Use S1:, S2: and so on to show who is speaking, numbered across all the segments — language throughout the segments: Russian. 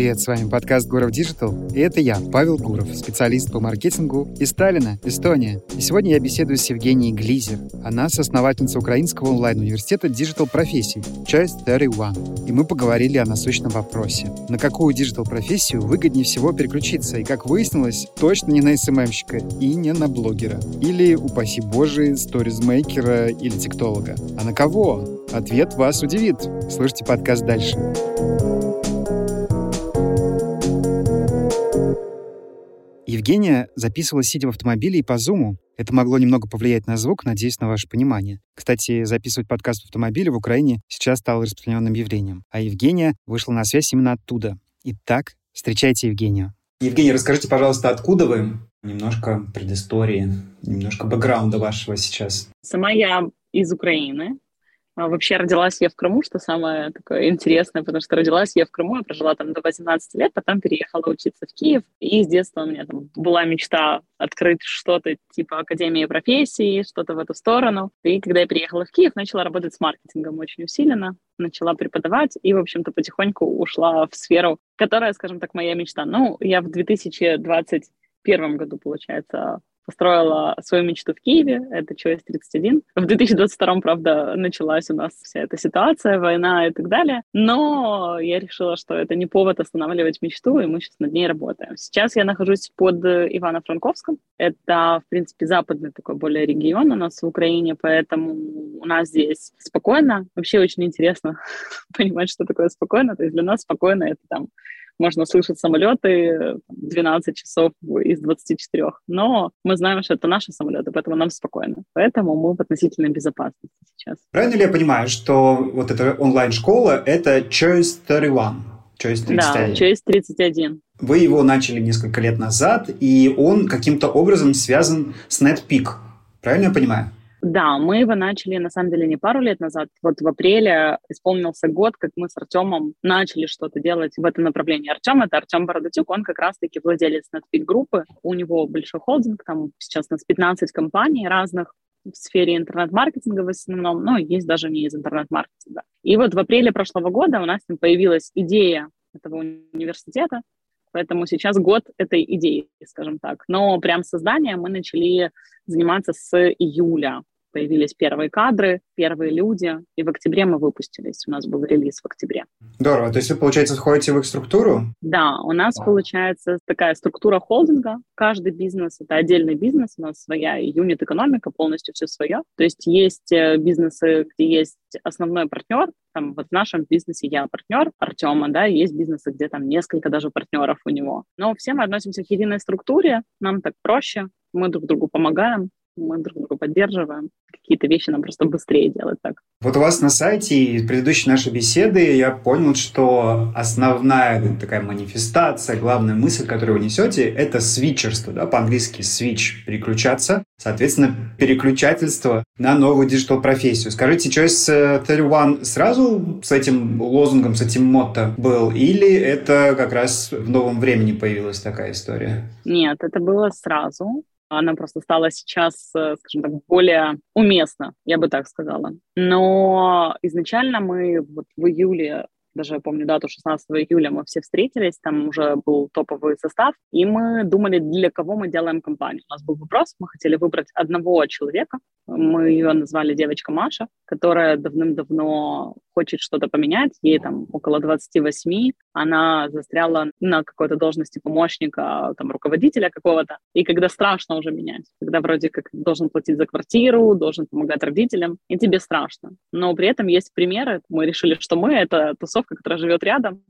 S1: привет, с вами подкаст Гуров Digital, и это я, Павел Гуров, специалист по маркетингу из Таллина, Эстония. И сегодня я беседую с Евгенией Глизер. Она соосновательница украинского онлайн-университета Digital профессий Choice 31. И мы поговорили о насущном вопросе. На какую digital профессию выгоднее всего переключиться? И, как выяснилось, точно не на СММщика и не на блогера. Или, упаси боже, сторизмейкера или тиктолога. А на кого? Ответ вас удивит. Слушайте подкаст дальше. Евгения записывала сидя в автомобиле и по зуму. Это могло немного повлиять на звук, надеюсь на ваше понимание. Кстати, записывать подкаст в автомобиле в Украине сейчас стало распространенным явлением. А Евгения вышла на связь именно оттуда. Итак, встречайте Евгению.
S2: Евгений, расскажите, пожалуйста, откуда вы? Немножко предыстории, немножко бэкграунда вашего сейчас.
S3: Сама я из Украины. А вообще родилась я в Крыму, что самое такое интересное, потому что родилась я в Крыму, я прожила там до 18 лет, потом переехала учиться в Киев, и с детства у меня там была мечта открыть что-то типа Академии профессии, что-то в эту сторону. И когда я переехала в Киев, начала работать с маркетингом очень усиленно, начала преподавать и, в общем-то, потихоньку ушла в сферу, которая, скажем так, моя мечта. Ну, я в 2021 году, получается, построила свою мечту в Киеве, это ЧОС 31. В 2022, правда, началась у нас вся эта ситуация, война и так далее, но я решила, что это не повод останавливать мечту, и мы сейчас над ней работаем. Сейчас я нахожусь под Ивано-Франковском, это, в принципе, западный такой более регион у нас в Украине, поэтому у нас здесь спокойно. Вообще очень интересно понимать, что такое спокойно, то есть для нас спокойно это там можно слышать самолеты 12 часов из 24. Но мы знаем, что это наши самолеты, поэтому нам спокойно. Поэтому мы в относительной безопасности сейчас.
S2: Правильно ли я понимаю, что вот эта онлайн-школа — это Choice 31?
S3: Choice 31. Да, Choice 31.
S2: Вы его начали несколько лет назад, и он каким-то образом связан с NetPeak. Правильно я понимаю?
S3: Да, мы его начали, на самом деле, не пару лет назад. Вот в апреле исполнился год, как мы с Артемом начали что-то делать в этом направлении. Артем — это Артем Бородатюк, он как раз-таки владелец Netpeak группы. У него большой холдинг, там сейчас у нас 15 компаний разных в сфере интернет-маркетинга в основном, но есть даже не из интернет-маркетинга. И вот в апреле прошлого года у нас там появилась идея этого университета, Поэтому сейчас год этой идеи, скажем так. Но прям создание мы начали заниматься с июля появились первые кадры, первые люди, и в октябре мы выпустились. У нас был релиз в октябре.
S2: Здорово. То есть вы, получается, входите в их структуру?
S3: Да, у нас а. получается такая структура холдинга. Каждый бизнес — это отдельный бизнес, у нас своя юнит-экономика, полностью все свое. То есть есть э, бизнесы, где есть основной партнер, там вот в нашем бизнесе я партнер Артема, да, есть бизнесы, где там несколько даже партнеров у него. Но все мы относимся к единой структуре, нам так проще, мы друг другу помогаем, мы друг друга поддерживаем. Какие-то вещи нам просто быстрее делать так.
S2: Вот у вас на сайте и предыдущей нашей беседы я понял, что основная такая манифестация, главная мысль, которую вы несете, это свитчерство, да, по-английски switch, переключаться, соответственно, переключательство на новую digital-профессию. Скажите, Choice 31 сразу с этим лозунгом, с этим motto был, или это как раз в новом времени появилась такая история?
S3: Нет, это было сразу она просто стала сейчас, э, скажем так, более уместна, я бы так сказала. Но изначально мы вот в июле даже я помню дату 16 июля мы все встретились, там уже был топовый состав, и мы думали, для кого мы делаем компанию. У нас был вопрос, мы хотели выбрать одного человека, мы ее назвали девочка Маша, которая давным-давно хочет что-то поменять, ей там около 28, она застряла на какой-то должности помощника, там, руководителя какого-то, и когда страшно уже менять, когда вроде как должен платить за квартиру, должен помогать родителям, и тебе страшно. Но при этом есть примеры, мы решили, что мы — это тусовка, которая живет рядом,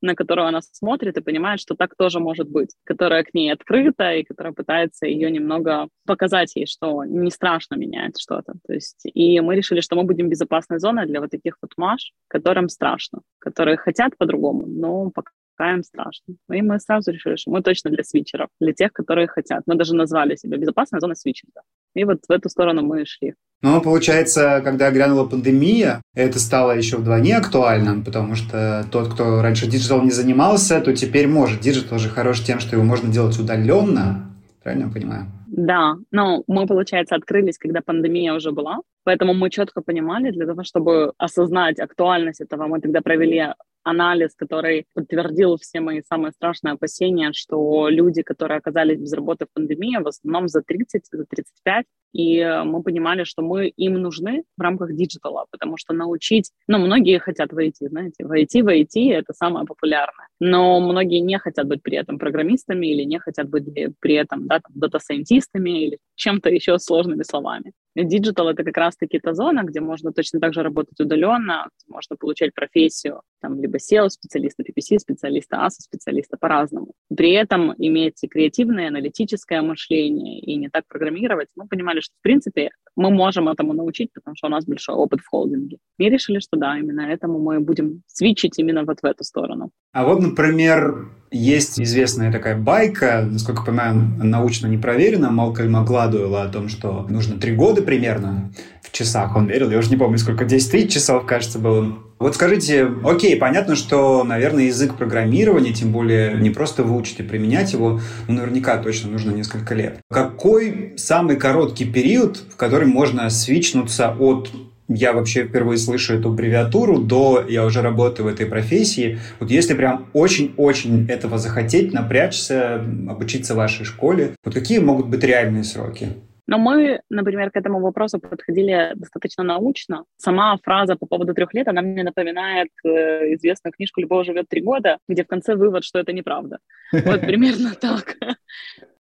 S3: на которую она смотрит и понимает, что так тоже может быть, которая к ней открыта и которая пытается ее немного показать ей, что не страшно менять что-то. То есть, и мы решили, что мы будем безопасной зоной для вот таких вот маш, которым страшно, которые хотят по-другому, но пока им страшно. И мы сразу решили, что мы точно для свитчеров, для тех, которые хотят. Мы даже назвали себя безопасная зона свитчинга. И вот в эту сторону мы шли.
S2: Ну, получается, когда грянула пандемия, это стало еще вдвойне актуальным, потому что тот, кто раньше digital не занимался, то теперь может. Digital же хорош тем, что его можно делать удаленно. Правильно я понимаю?
S3: Да, но мы, получается, открылись, когда пандемия уже была, поэтому мы четко понимали, для того, чтобы осознать актуальность этого, мы тогда провели анализ, который подтвердил все мои самые страшные опасения, что люди, которые оказались без работы в пандемии, в основном за 30, за 35, и мы понимали, что мы им нужны в рамках digital а, потому что научить, ну, многие хотят войти, знаете, войти в IT — это самое популярное, но многие не хотят быть при этом программистами или не хотят быть при этом, да, дата-сайентистами или чем-то еще сложными словами. Диджитал — это как раз-таки та зона, где можно точно так же работать удаленно, можно получать профессию, там, либо SEO-специалиста, PPC-специалиста, ASO-специалиста по-разному. При этом иметь креативное, аналитическое мышление и не так программировать. Мы понимали, что, в принципе, мы можем этому научить, потому что у нас большой опыт в холдинге. И решили, что да, именно этому мы будем свитчить именно вот в эту сторону.
S2: А вот, например, есть известная такая байка, насколько понимаю, научно не проверена, Малкольма Гладуэлла о том, что нужно три года примерно в часах он верил, я уже не помню, сколько, 10 тысяч часов, кажется, было. Вот скажите, окей, понятно, что, наверное, язык программирования, тем более не просто выучить и применять его, ну, наверняка точно нужно несколько лет. Какой самый короткий период, в который можно свичнуться от я вообще впервые слышу эту аббревиатуру, до я уже работаю в этой профессии. Вот если прям очень-очень этого захотеть, напрячься, обучиться в вашей школе, вот какие могут быть реальные сроки?
S3: Но мы, например, к этому вопросу подходили достаточно научно. Сама фраза по поводу трех лет, она мне напоминает э, известную книжку «Любовь живет три года», где в конце вывод, что это неправда. Вот примерно так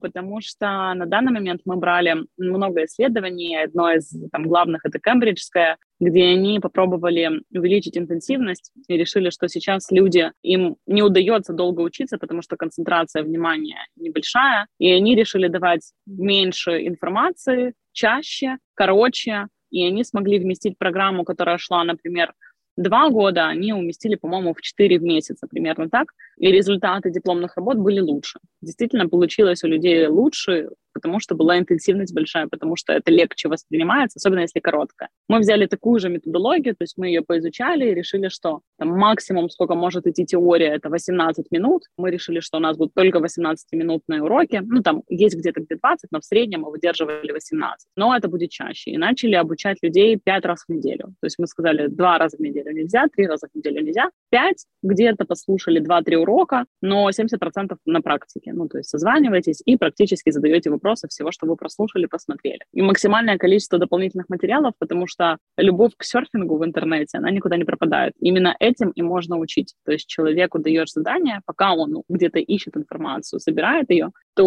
S3: потому что на данный момент мы брали много исследований. Одно из там, главных — это кембриджское, где они попробовали увеличить интенсивность и решили, что сейчас люди, им не удается долго учиться, потому что концентрация внимания небольшая, и они решили давать меньше информации, чаще, короче, и они смогли вместить программу, которая шла, например, два года, они уместили, по-моему, в четыре в месяц, примерно так, и результаты дипломных работ были лучше. Действительно, получилось у людей лучше, потому что была интенсивность большая, потому что это легче воспринимается, особенно если короткая. Мы взяли такую же методологию, то есть мы ее поизучали и решили, что там, максимум, сколько может идти теория, это 18 минут. Мы решили, что у нас будут только 18-минутные уроки. Ну, там есть где-то где 20, но в среднем мы выдерживали 18. Но это будет чаще. И начали обучать людей 5 раз в неделю. То есть мы сказали, 2 раза в неделю нельзя, 3 раза в неделю нельзя. 5 где-то послушали 2-3 урока, но 70% на практике. Ну, то есть созваниваетесь и практически задаете вопросы вопросов, всего, что вы прослушали, посмотрели. И максимальное количество дополнительных материалов, потому что любовь к серфингу в интернете, она никуда не пропадает. Именно этим и можно учить. То есть человеку даешь задание, пока он ну, где-то ищет информацию, собирает ее, то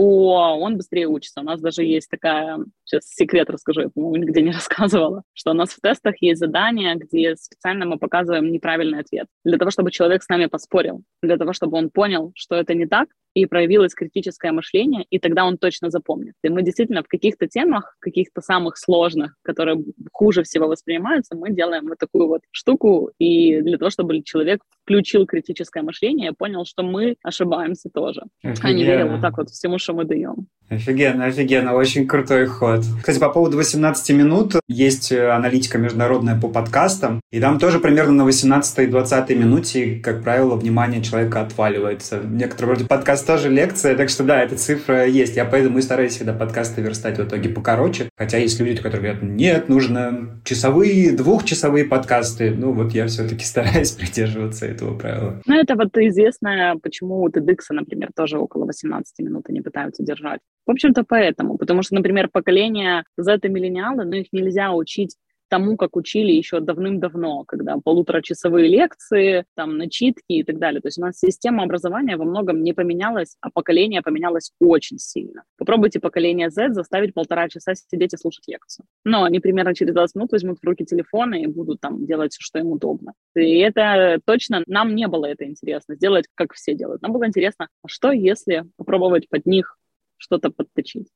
S3: он быстрее учится. У нас даже есть такая, сейчас секрет расскажу, я, по-моему, нигде не рассказывала, что у нас в тестах есть задание, где специально мы показываем неправильный ответ, для того, чтобы человек с нами поспорил, для того, чтобы он понял, что это не так, и проявилось критическое мышление, и тогда он точно запомнит. И мы действительно в каких-то темах, каких-то самых сложных, которые хуже всего воспринимаются, мы делаем вот такую вот штуку, и для того, чтобы человек включил критическое мышление и понял, что мы ошибаемся тоже, Офигенно. а не верил вот так вот всему, что мы даем.
S2: Офигенно, офигенно, очень крутой ход. Кстати, по поводу 18 минут, есть э, аналитика международная по подкастам, и там тоже примерно на 18-20 минуте, как правило, внимание человека отваливается. Некоторые вроде подкаст тоже лекция, так что да, эта цифра есть. Я поэтому и стараюсь всегда подкасты верстать в итоге покороче. Хотя есть люди, которые говорят, нет, нужно часовые, двухчасовые подкасты. Ну вот я все-таки стараюсь придерживаться этого правила.
S3: Ну это вот известно, почему у TEDx, например, тоже около 18 минут они пытаются держать. В общем-то поэтому, потому что, например, поколение Z и миллениалы, ну их нельзя учить тому, как учили еще давным-давно, когда полуторачасовые лекции, там, начитки и так далее. То есть у нас система образования во многом не поменялась, а поколение поменялось очень сильно. Попробуйте поколение Z заставить полтора часа сидеть и слушать лекцию. Но они примерно через 20 минут возьмут в руки телефоны и будут там делать, что им удобно. И это точно нам не было это интересно, сделать, как все делают. Нам было интересно, а что если попробовать под них что-то подточить?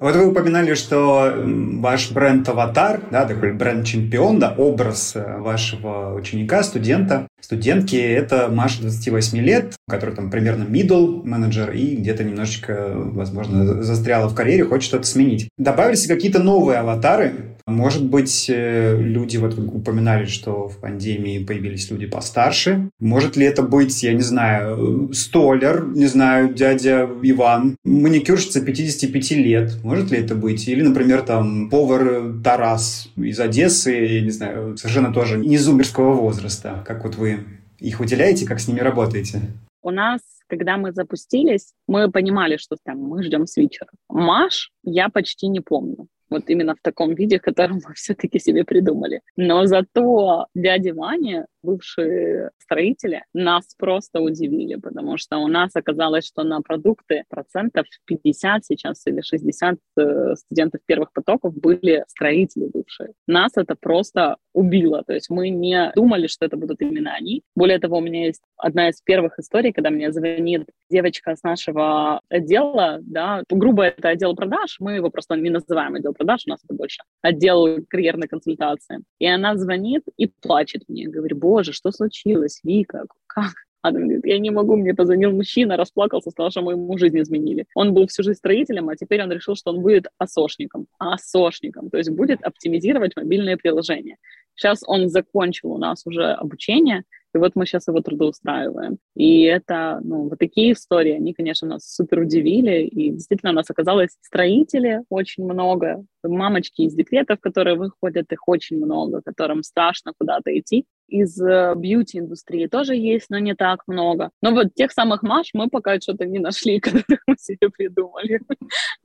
S2: Вот вы упоминали, что ваш бренд-аватар, да, такой бренд-чемпион, да, образ э, вашего ученика, студента, студентки, это Маша 28 лет, которая там примерно middle менеджер и где-то немножечко, возможно, застряла в карьере, хочет что-то сменить. Добавились какие-то новые аватары, Может быть, э, люди, вот вы упоминали, что в пандемии появились люди постарше. Может ли это быть, я не знаю, столер, не знаю, дядя Иван, маникюрщица 55 лет? Может ли это быть? Или, например, там повар Тарас из Одессы, я не знаю, совершенно тоже не зумерского возраста. Как вот вы их выделяете, как с ними работаете?
S3: У нас когда мы запустились, мы понимали, что там мы ждем свитчера. Маш я почти не помню вот именно в таком виде, который мы все-таки себе придумали. Но зато дяди Вани, бывшие строители, нас просто удивили, потому что у нас оказалось, что на продукты процентов 50 сейчас или 60 э, студентов первых потоков были строители бывшие. Нас это просто убило, то есть мы не думали, что это будут именно они. Более того, у меня есть одна из первых историй, когда мне звонит девочка с нашего отдела, да, грубо это отдел продаж, мы его просто не называем отдел продаж, у нас это больше отдел карьерной консультации. И она звонит и плачет мне, говорит, боже, что случилось, Вика, как? Она говорит, я не могу, мне позвонил мужчина, расплакался, сказал, что мы ему жизнь изменили. Он был всю жизнь строителем, а теперь он решил, что он будет осошником. Осошником, то есть будет оптимизировать мобильные приложения. Сейчас он закончил у нас уже обучение, и вот мы сейчас его трудоустраиваем. И это, ну, вот такие истории, они, конечно, нас супер удивили. И действительно у нас оказалось строители очень много, мамочки из декретов, которые выходят, их очень много, которым страшно куда-то идти из э, бьюти-индустрии тоже есть, но не так много. Но вот тех самых Маш мы пока что-то не нашли, которых мы себе придумали.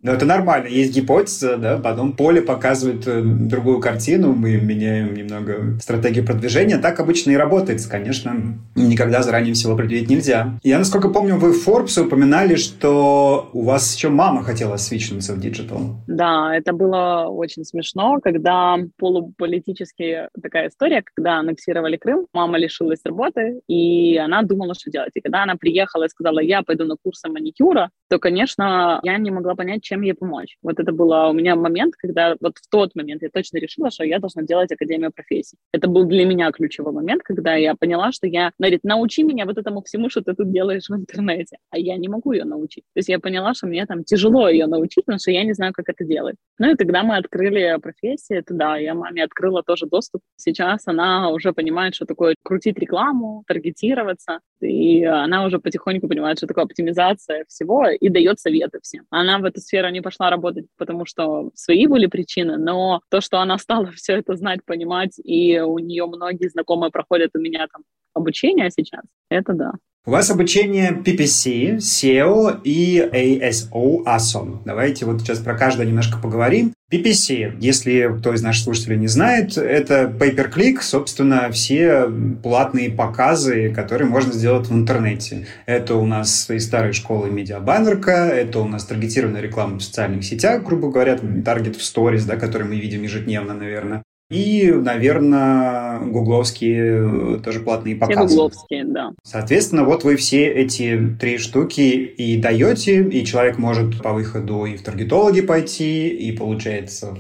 S2: Ну, это нормально. Есть гипотеза, да, потом поле показывает э, другую картину, мы меняем немного стратегию продвижения. Так обычно и работает, конечно. Никогда заранее всего предвидеть нельзя. Я, насколько помню, вы в Forbes упоминали, что у вас еще мама хотела свичнуться в диджитал.
S3: Да, это было очень смешно, когда полуполитическая такая история, когда аннексировали Крым, мама лишилась работы, и она думала, что делать. И когда она приехала и сказала, я пойду на курсы маникюра, то, конечно, я не могла понять, чем ей помочь. Вот это был у меня момент, когда вот в тот момент я точно решила, что я должна делать Академию профессий. Это был для меня ключевой момент, когда я поняла, что я, говорит, научи меня вот этому всему, что ты тут делаешь в интернете. А я не могу ее научить. То есть я поняла, что мне там тяжело ее научить, потому что я не знаю, как это делать. Ну и когда мы открыли профессии, то да, я маме открыла тоже доступ. Сейчас она уже понимает, что такое крутить рекламу, таргетироваться, и она уже потихоньку понимает, что такое оптимизация всего, и дает советы всем. Она в эту сферу не пошла работать, потому что свои были причины, но то, что она стала все это знать, понимать, и у нее многие знакомые проходят у меня там обучение сейчас, это да.
S2: У вас обучение PPC, SEO и ASO, ASO. Давайте вот сейчас про каждое немножко поговорим. PPC, если кто из наших слушателей не знает, это pay-per-click, собственно, все платные показы, которые можно сделать в интернете. Это у нас из старой школы медиабаннерка, это у нас таргетированная реклама в социальных сетях, грубо говоря, таргет в сторис, да, который мы видим ежедневно, наверное. И, наверное, гугловские э, тоже платные показы.
S3: Все гугловские, да.
S2: Соответственно, вот вы все эти три штуки и даете, и человек может по выходу и в таргетологи пойти, и, получается,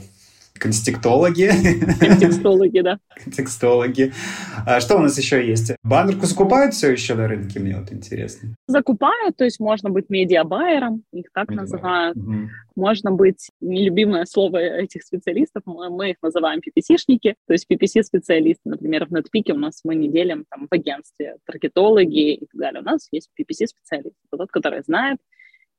S2: Контекстологи.
S3: Контекстологи, да.
S2: Контекстологи. А что у нас еще есть? Баннерку закупают все еще на рынке, мне вот интересно.
S3: Закупают, то есть можно быть медиабайером, их так Медиабайер. называют. Угу. Можно быть, нелюбимое слово этих специалистов, мы, мы их называем PPC-шники, то есть PPC-специалисты. Например, в NetPeak у нас мы не делим там в агентстве таргетологи и так далее. У нас есть PPC-специалист, тот, который знает,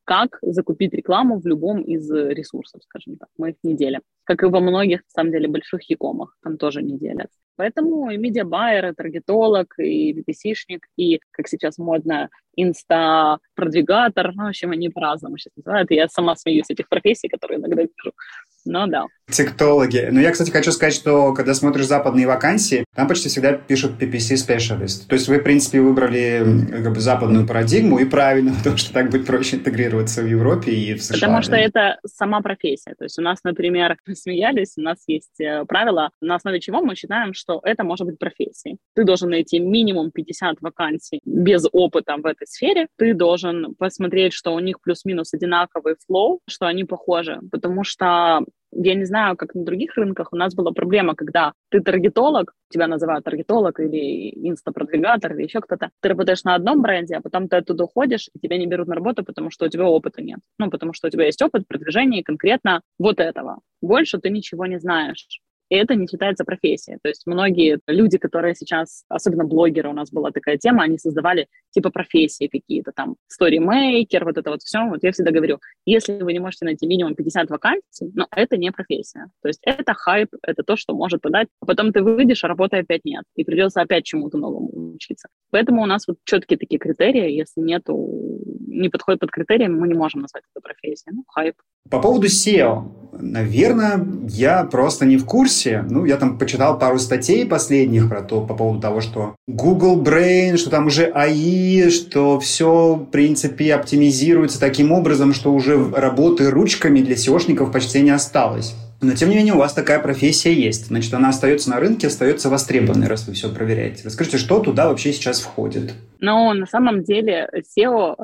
S3: как закупить рекламу в любом из ресурсов, скажем так. Мы их не делим. Как и во многих, на самом деле, больших якомах, там тоже не делят. Поэтому и медиабайер, и таргетолог, и VPC-шник, и, как сейчас модно, инста-продвигатор, ну, в общем, они по-разному сейчас называют. Я сама смеюсь этих профессий, которые иногда вижу. Ну да.
S2: Тиктологи. Ну, я, кстати, хочу сказать, что когда смотришь западные вакансии, там почти всегда пишут PPC Specialist. То есть вы, в принципе, выбрали как бы западную парадигму, и правильно, потому что так будет проще интегрироваться в Европе и в США.
S3: Потому что это сама профессия. То есть у нас, например, смеялись, у нас есть э, правила, на основе чего мы считаем, что это может быть профессией. Ты должен найти минимум 50 вакансий без опыта в этой сфере. Ты должен посмотреть, что у них плюс-минус одинаковый флоу, что они похожи. Потому что я не знаю, как на других рынках, у нас была проблема, когда ты таргетолог, тебя называют таргетолог или инстапродвигатор или еще кто-то, ты работаешь на одном бренде, а потом ты оттуда уходишь, и тебя не берут на работу, потому что у тебя опыта нет. Ну, потому что у тебя есть опыт продвижения конкретно вот этого. Больше ты ничего не знаешь. И это не считается профессией. То есть многие люди, которые сейчас, особенно блогеры, у нас была такая тема, они создавали типа профессии какие-то там, storymaker, вот это вот все. Вот я всегда говорю, если вы не можете найти минимум 50 вакансий, но это не профессия. То есть это хайп, это то, что может подать, а потом ты выйдешь, а работы опять нет, и придется опять чему-то новому учиться. Поэтому у нас вот четкие такие критерии, если нету, не подходит под критерии, мы не можем назвать это профессией. Ну, хайп.
S2: По поводу SEO, наверное, я просто не в курсе. Ну, я там почитал пару статей последних про то, по поводу того, что Google Brain, что там уже AI, что все, в принципе, оптимизируется таким образом, что уже работы ручками для SEOшников почти не осталось. Но, тем не менее, у вас такая профессия есть. Значит, она остается на рынке, остается востребованной, раз вы все проверяете. Расскажите, что туда вообще сейчас входит?
S3: Ну, на самом деле, SEO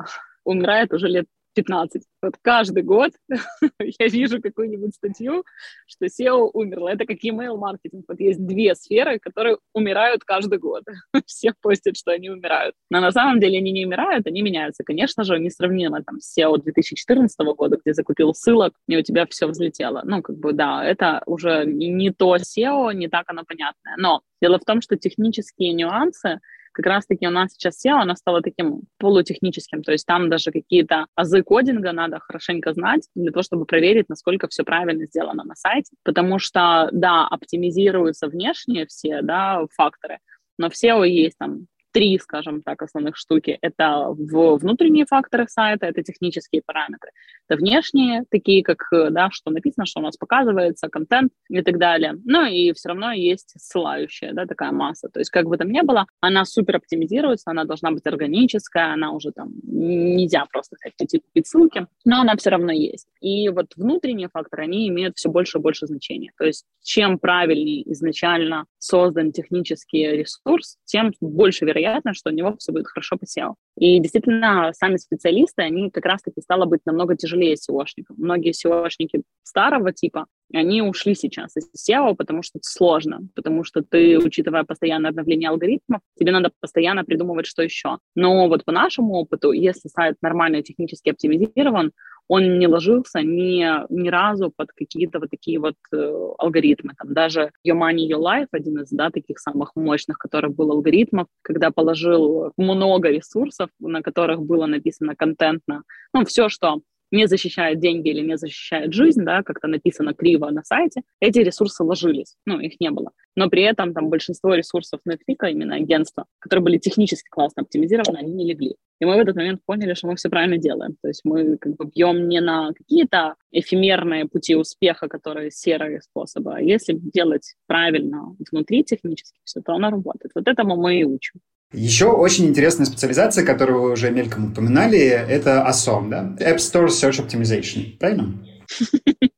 S3: умирает уже лет 15. Вот каждый год я вижу какую-нибудь статью, что SEO умерло. Это как email маркетинг. Вот есть две сферы, которые умирают каждый год. Все постят, что они умирают. Но на самом деле они не умирают, они меняются. Конечно же, несравнимо там с SEO 2014 года, где закупил ссылок, и у тебя все взлетело. Ну, как бы, да, это уже не то SEO, не так оно понятное. Но дело в том, что технические нюансы как раз-таки у нас сейчас SEO, она стала таким полутехническим, то есть там даже какие-то азы кодинга надо хорошенько знать для того, чтобы проверить, насколько все правильно сделано на сайте, потому что, да, оптимизируются внешние все, да, факторы, но в SEO есть там три, скажем так, основных штуки. Это в внутренние факторы сайта, это технические параметры. Это внешние, такие как, да, что написано, что у нас показывается, контент и так далее. Ну и все равно есть ссылающая, да, такая масса. То есть как бы там ни было, она супер оптимизируется, она должна быть органическая, она уже там нельзя просто хотеть купить ссылки, но она все равно есть. И вот внутренние факторы, они имеют все больше и больше значения. То есть чем правильнее изначально создан технический ресурс, тем больше вероятность вероятно, что у него все будет хорошо по SEO. И действительно, сами специалисты, они как раз-таки стало быть намного тяжелее SEOшников. Многие SEOшники старого типа, они ушли сейчас из SEO, потому что это сложно, потому что ты, учитывая постоянное обновление алгоритмов, тебе надо постоянно придумывать, что еще. Но вот по нашему опыту, если сайт нормально технически оптимизирован, он не ложился ни, ни разу под какие-то вот такие вот э, алгоритмы. Там даже Your Money, Your Life, один из да, таких самых мощных, который был алгоритмов, когда положил много ресурсов, на которых было написано контентно, ну, все, что не защищает деньги или не защищает жизнь, да, как-то написано криво на сайте, эти ресурсы ложились, ну, их не было. Но при этом там большинство ресурсов Netflix, именно агентства, которые были технически классно оптимизированы, они не легли. И мы в этот момент поняли, что мы все правильно делаем. То есть мы как бы бьем не на какие-то эфемерные пути успеха, которые серые способы, а если делать правильно внутри технически все, то оно работает. Вот этому мы и учим.
S2: Еще очень интересная специализация, которую вы уже мельком упоминали, это ASOM, да? App Store Search Optimization, правильно?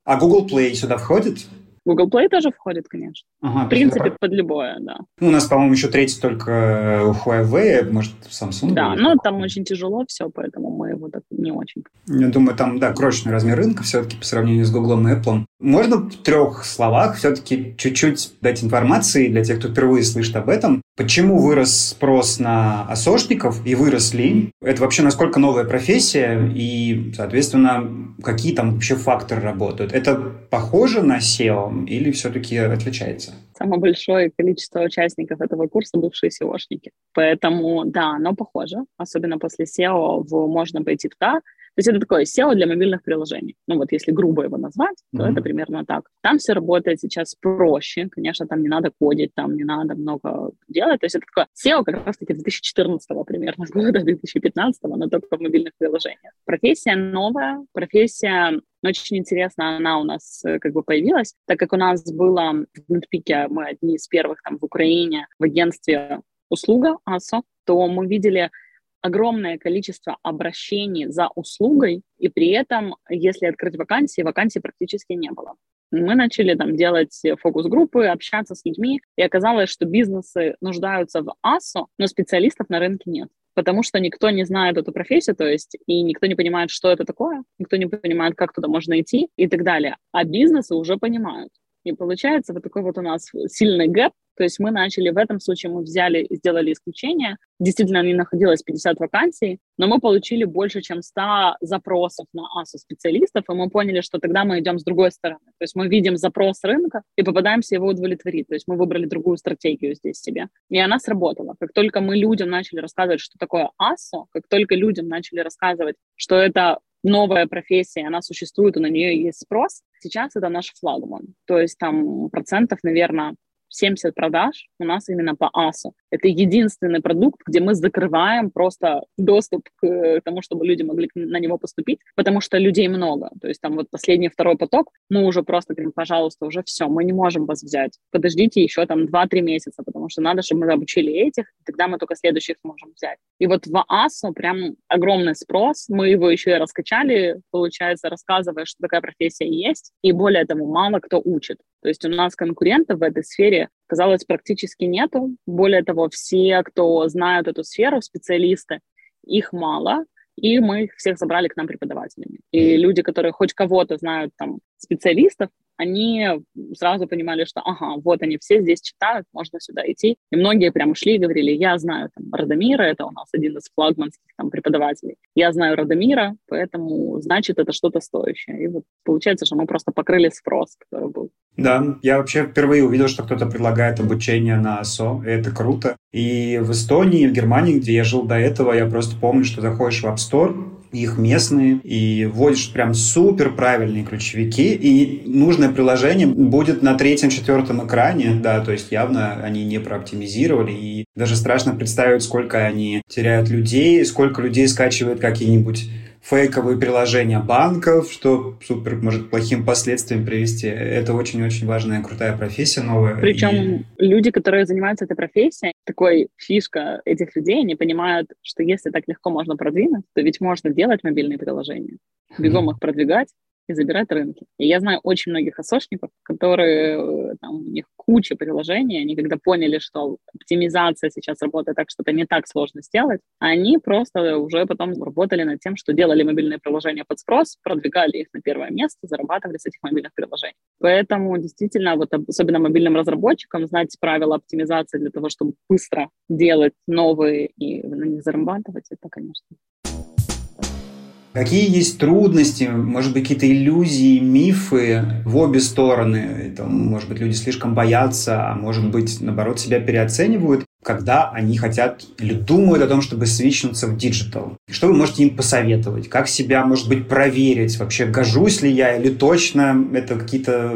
S2: А Google Play сюда входит?
S3: Google Play тоже входит, конечно. Ага, в принципе, под любое, да.
S2: Ну, у нас, по-моему, еще третий только у Huawei, может, Samsung.
S3: Да, но там очень тяжело все, поэтому мы его так не очень.
S2: Я думаю, там, да, крошечный размер рынка все-таки по сравнению с Google и Apple. Можно в трех словах все-таки чуть-чуть дать информации для тех, кто впервые слышит об этом. Почему вырос спрос на осошников и выросли? Это вообще насколько новая профессия и, соответственно, какие там вообще факторы работают? Это похоже на SEO или все-таки отличается?
S3: Самое большое количество участников этого курса бывшие SEOшники. Поэтому, да, оно похоже. Особенно после SEO в, можно пойти туда, то есть это такое SEO для мобильных приложений. Ну вот если грубо его назвать, то mm-hmm. это примерно так. Там все работает сейчас проще. Конечно, там не надо кодить, там не надо много делать. То есть это такое SEO как раз-таки 2014 примерно года, 2015, но только в мобильных приложениях. Профессия новая, профессия очень интересно, она у нас э, как бы появилась, так как у нас было в Нетпике, мы одни из первых там в Украине в агентстве услуга АСО, то мы видели огромное количество обращений за услугой, и при этом, если открыть вакансии, вакансий практически не было. Мы начали там делать фокус-группы, общаться с людьми, и оказалось, что бизнесы нуждаются в АСО, но специалистов на рынке нет потому что никто не знает эту профессию, то есть и никто не понимает, что это такое, никто не понимает, как туда можно идти и так далее. А бизнесы уже понимают. И получается вот такой вот у нас сильный гэп, То есть мы начали, в этом случае мы взяли и сделали исключение. Действительно, не находилось 50 вакансий, но мы получили больше, чем 100 запросов на АСУ специалистов, и мы поняли, что тогда мы идем с другой стороны. То есть мы видим запрос рынка и попадаемся его удовлетворить. То есть мы выбрали другую стратегию здесь себе. И она сработала. Как только мы людям начали рассказывать, что такое АСО, как только людям начали рассказывать, что это новая профессия, она существует, и на нее есть спрос, сейчас это наш флагман. То есть там процентов, наверное, 70 продаж у нас именно по АСу. Это единственный продукт, где мы закрываем просто доступ к тому, чтобы люди могли на него поступить, потому что людей много. То есть там вот последний второй поток, мы уже просто говорим, пожалуйста, уже все, мы не можем вас взять. Подождите еще там 2-3 месяца, потому что надо, чтобы мы обучили этих, тогда мы только следующих сможем взять. И вот в АСу прям огромный спрос, мы его еще и раскачали, получается, рассказывая, что такая профессия есть, и более того, мало кто учит. То есть у нас конкурентов в этой сфере, казалось, практически нету. Более того, все, кто знают эту сферу, специалисты, их мало, и мы их всех забрали к нам преподавателями. И люди, которые хоть кого-то знают, там, специалистов, они сразу понимали, что ага, вот они все здесь читают, можно сюда идти. И многие прям шли и говорили, я знаю там Радомира, это у нас один из флагманских там преподавателей. Я знаю Радомира, поэтому значит это что-то стоящее. И вот получается, что мы просто покрыли спрос, который был.
S2: Да, я вообще впервые увидел, что кто-то предлагает обучение на АСО, и это круто. И в Эстонии, и в Германии, где я жил до этого, я просто помню, что заходишь в App Store, их местные, и вводишь прям супер правильные ключевики, и нужное приложение будет на третьем-четвертом экране, да, то есть явно они не прооптимизировали, и даже страшно представить, сколько они теряют людей, сколько людей скачивают какие-нибудь фейковые приложения банков, что супер может плохим последствиям привести. Это очень-очень важная, крутая профессия новая.
S3: Причем и... люди, которые занимаются этой профессией, такой фишка этих людей, они понимают, что если так легко можно продвинуть, то ведь можно делать мобильные приложения, бегом их продвигать, и забирать рынки. И я знаю очень многих осошников, которые, э, там, у них куча приложений, они когда поняли, что оптимизация сейчас работает так, что это не так сложно сделать, они просто уже потом работали над тем, что делали мобильные приложения под спрос, продвигали их на первое место, зарабатывали с этих мобильных приложений. Поэтому действительно, вот особенно мобильным разработчикам знать правила оптимизации для того, чтобы быстро делать новые и на них зарабатывать, это, конечно,
S2: Какие есть трудности, может быть, какие-то иллюзии, мифы в обе стороны? Это, может быть, люди слишком боятся, а может быть, наоборот, себя переоценивают, когда они хотят или думают о том, чтобы свичнуться в диджитал. Что вы можете им посоветовать? Как себя, может быть, проверить? Вообще, гожусь ли я или точно это какие-то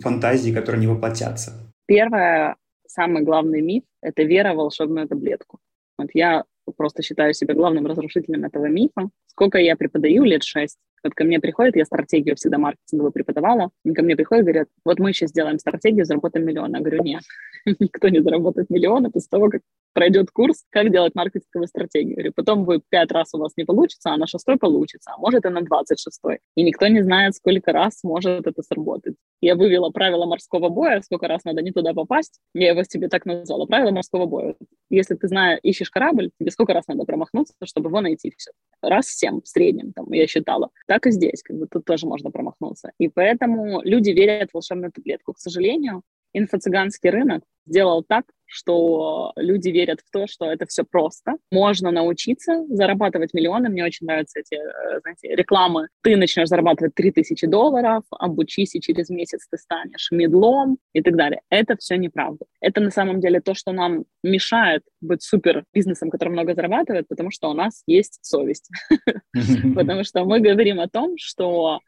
S2: фантазии, которые не воплотятся?
S3: Первое, самый главный миф – это вера в волшебную таблетку. Вот я просто считаю себя главным разрушителем этого мифа. Сколько я преподаю, лет шесть, вот ко мне приходят, я стратегию всегда маркетинговую преподавала, и ко мне приходят, говорят, вот мы сейчас сделаем стратегию, заработаем миллион. Я говорю, нет, никто не заработает миллион после того, как пройдет курс, как делать маркетинговую стратегию. Я говорю, потом вы пять раз у вас не получится, а на шестой получится, а может и на двадцать шестой. И никто не знает, сколько раз может это сработать. Я вывела правила морского боя, сколько раз надо не туда попасть. Я его себе так назвала, правила морского боя. Если ты знаешь, ищешь корабль, тебе сколько раз надо промахнуться, чтобы его найти все? Раз семь в среднем, там, я считала так и здесь, как бы тут тоже можно промахнуться. И поэтому люди верят в волшебную таблетку. К сожалению, инфо-цыганский рынок сделал так, что люди верят в то, что это все просто. Можно научиться зарабатывать миллионы. Мне очень нравятся эти, э, знаете, рекламы. Ты начнешь зарабатывать 3000 долларов, обучись, и через месяц ты станешь медлом и так далее. Это все неправда. Это на самом деле то, что нам мешает быть супер бизнесом, который много зарабатывает, потому что у нас есть совесть. Потому что мы говорим о том, что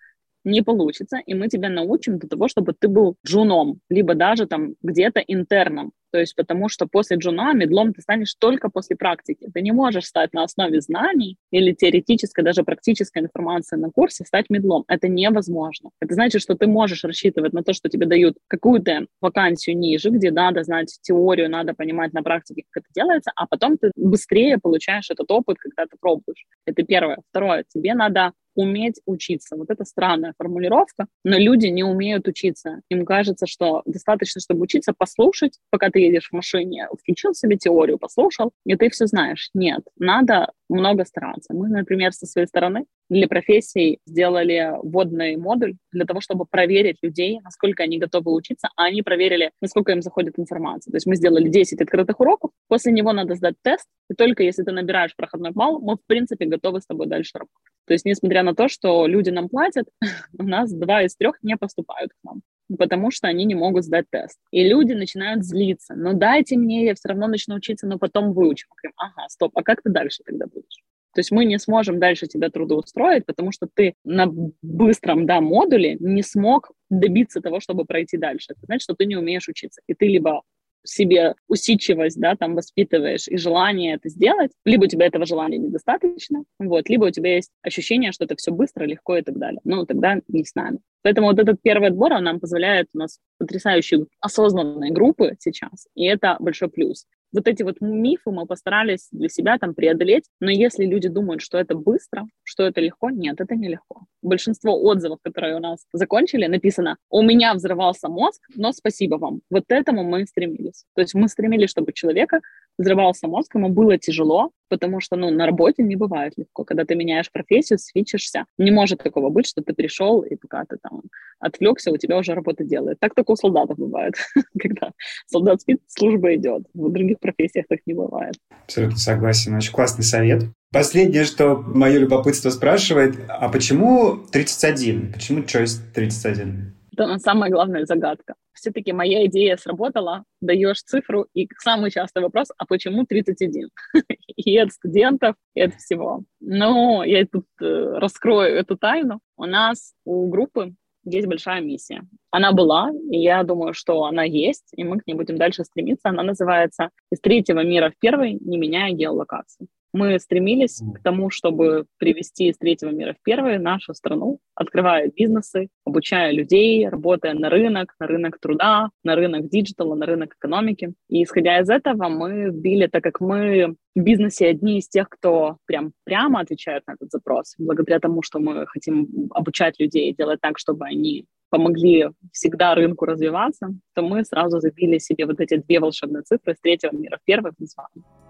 S3: не получится, и мы тебя научим до того, чтобы ты был джуном, либо даже там где-то интерном. То есть потому что после джуна медлом ты станешь только после практики. Ты не можешь стать на основе знаний или теоретической, даже практической информации на курсе, стать медлом. Это невозможно. Это значит, что ты можешь рассчитывать на то, что тебе дают какую-то вакансию ниже, где надо знать теорию, надо понимать на практике, как это делается, а потом ты быстрее получаешь этот опыт, когда ты пробуешь. Это первое. Второе. Тебе надо уметь учиться. Вот это странная формулировка, но люди не умеют учиться. Им кажется, что достаточно, чтобы учиться, послушать, пока ты едешь в машине, включил себе теорию, послушал, и ты все знаешь. Нет, надо много стараться. Мы, например, со своей стороны для профессий сделали вводный модуль для того, чтобы проверить людей, насколько они готовы учиться, а они проверили, насколько им заходит информация. То есть мы сделали 10 открытых уроков, после него надо сдать тест, и только если ты набираешь проходной балл, мы, в принципе, готовы с тобой дальше работать. То есть, несмотря на то, что люди нам платят, у нас два из трех не поступают к нам потому что они не могут сдать тест. И люди начинают злиться. Ну дайте мне, я все равно начну учиться, но потом выучу. Говорим, ага, стоп, а как ты дальше тогда будешь? То есть мы не сможем дальше тебя трудоустроить, потому что ты на быстром да, модуле не смог добиться того, чтобы пройти дальше. Это значит, что ты не умеешь учиться. И ты либо себе усидчивость, да, там воспитываешь и желание это сделать, либо у тебя этого желания недостаточно, вот, либо у тебя есть ощущение, что это все быстро, легко и так далее. Ну, тогда не с нами. Поэтому вот этот первый отбор, он нам позволяет, у нас потрясающие осознанные группы сейчас, и это большой плюс вот эти вот мифы мы постарались для себя там преодолеть, но если люди думают, что это быстро, что это легко, нет, это нелегко. Большинство отзывов, которые у нас закончили, написано «У меня взрывался мозг, но спасибо вам». Вот этому мы стремились. То есть мы стремились, чтобы человека взрывался мозг, ему было тяжело, потому что, ну, на работе не бывает легко. Когда ты меняешь профессию, свечишься, не может такого быть, что ты пришел, и пока ты там отвлекся, у тебя уже работа делает. Так только у солдатов бывает, когда солдат спит, служба идет. В других профессиях так не бывает.
S2: Абсолютно согласен. Очень классный совет. Последнее, что мое любопытство спрашивает, а почему 31? Почему choice 31?
S3: Это самая главная загадка. Все-таки моя идея сработала, даешь цифру, и самый частый вопрос, а почему 31? и от студентов, и от всего. Но я тут э, раскрою эту тайну. У нас у группы есть большая миссия. Она была, и я думаю, что она есть, и мы к ней будем дальше стремиться. Она называется «Из третьего мира в первый, не меняя геолокацию». Мы стремились к тому, чтобы привести из третьего мира в первый нашу страну, открывая бизнесы, обучая людей, работая на рынок, на рынок труда, на рынок диджитала, на рынок экономики. И исходя из этого мы вбили, так как мы в бизнесе одни из тех, кто прям прямо отвечает на этот запрос, благодаря тому, что мы хотим обучать людей, делать так, чтобы они помогли всегда рынку развиваться, то мы сразу забили себе вот эти две волшебные цифры с третьего мира в первый назвали.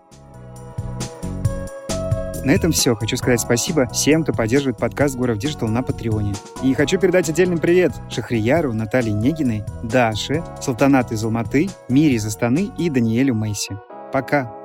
S1: На этом все. Хочу сказать спасибо всем, кто поддерживает подкаст Гуров Digital на Патреоне. И хочу передать отдельный привет Шахрияру, Наталье Негиной, Даше, Салтанат из Алматы, Мире из Астаны и Даниэлю Мейси. Пока!